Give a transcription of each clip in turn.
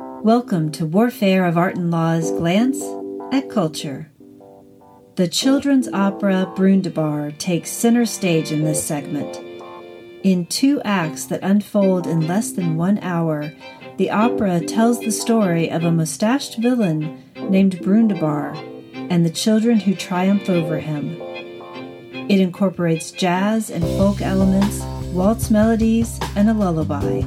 Welcome to Warfare of Art and Law's Glance at Culture. The children's opera Brundibar takes center stage in this segment. In two acts that unfold in less than one hour, the opera tells the story of a mustached villain named Brundibar and the children who triumph over him. It incorporates jazz and folk elements, waltz melodies, and a lullaby.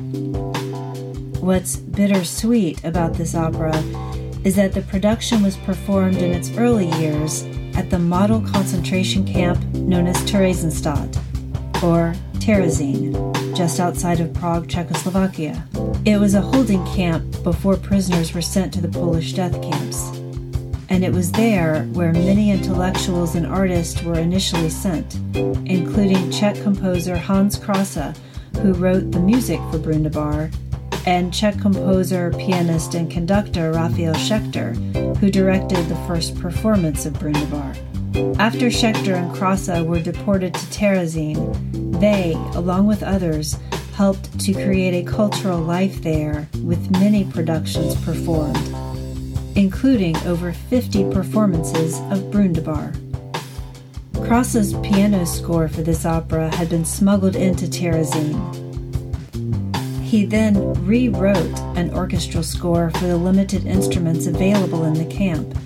What's bittersweet about this opera is that the production was performed in its early years at the model concentration camp known as Theresienstadt, or Terezin, just outside of Prague, Czechoslovakia. It was a holding camp before prisoners were sent to the Polish death camps. And it was there where many intellectuals and artists were initially sent, including Czech composer Hans Krasa, who wrote the music for Brundibar and Czech composer, pianist, and conductor Raphael Schechter, who directed the first performance of Brundibar. After Schechter and Krasa were deported to Terezin, they, along with others, helped to create a cultural life there with many productions performed, including over 50 performances of Brundibar. Krasa's piano score for this opera had been smuggled into Terezin he then rewrote an orchestral score for the limited instruments available in the camp.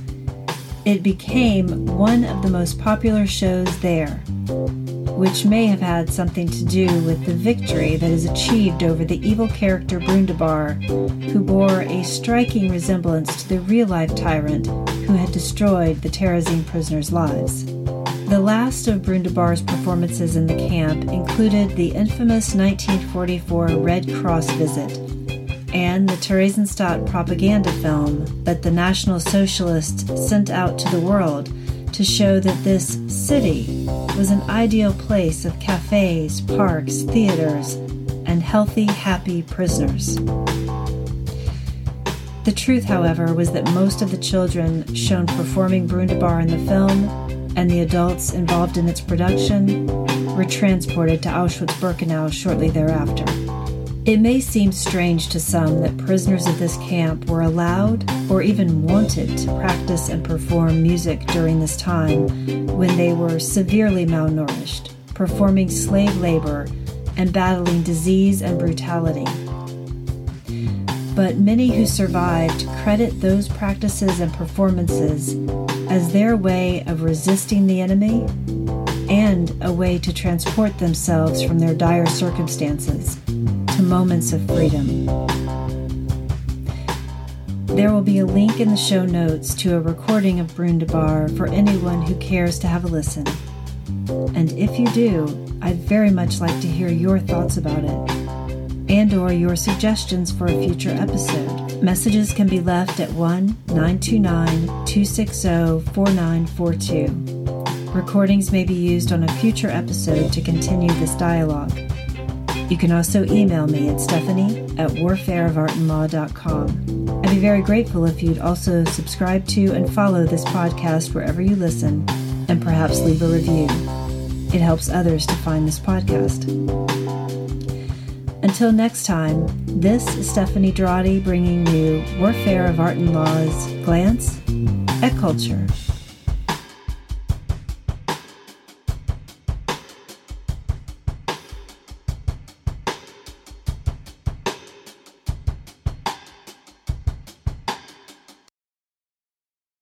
It became one of the most popular shows there, which may have had something to do with the victory that is achieved over the evil character Brundibar, who bore a striking resemblance to the real life tyrant who had destroyed the Terezin prisoners' lives. The last of Brundibar's performances in the camp included the infamous 1944 Red Cross visit and the Theresienstadt propaganda film that the National Socialists sent out to the world to show that this city was an ideal place of cafes, parks, theaters, and healthy, happy prisoners. The truth, however, was that most of the children shown performing Brundibar in the film and the adults involved in its production were transported to Auschwitz Birkenau shortly thereafter. It may seem strange to some that prisoners of this camp were allowed or even wanted to practice and perform music during this time when they were severely malnourished, performing slave labor, and battling disease and brutality. But many who survived credit those practices and performances as their way of resisting the enemy and a way to transport themselves from their dire circumstances to moments of freedom. There will be a link in the show notes to a recording of Brundibar for anyone who cares to have a listen. And if you do, I'd very much like to hear your thoughts about it and or your suggestions for a future episode. Messages can be left at 1 929 260 4942. Recordings may be used on a future episode to continue this dialogue. You can also email me at stephanie at warfareofartandlaw.com. I'd be very grateful if you'd also subscribe to and follow this podcast wherever you listen and perhaps leave a review. It helps others to find this podcast. Until next time, this is Stephanie Drotti bringing you Warfare of Art and Law's Glance at Culture.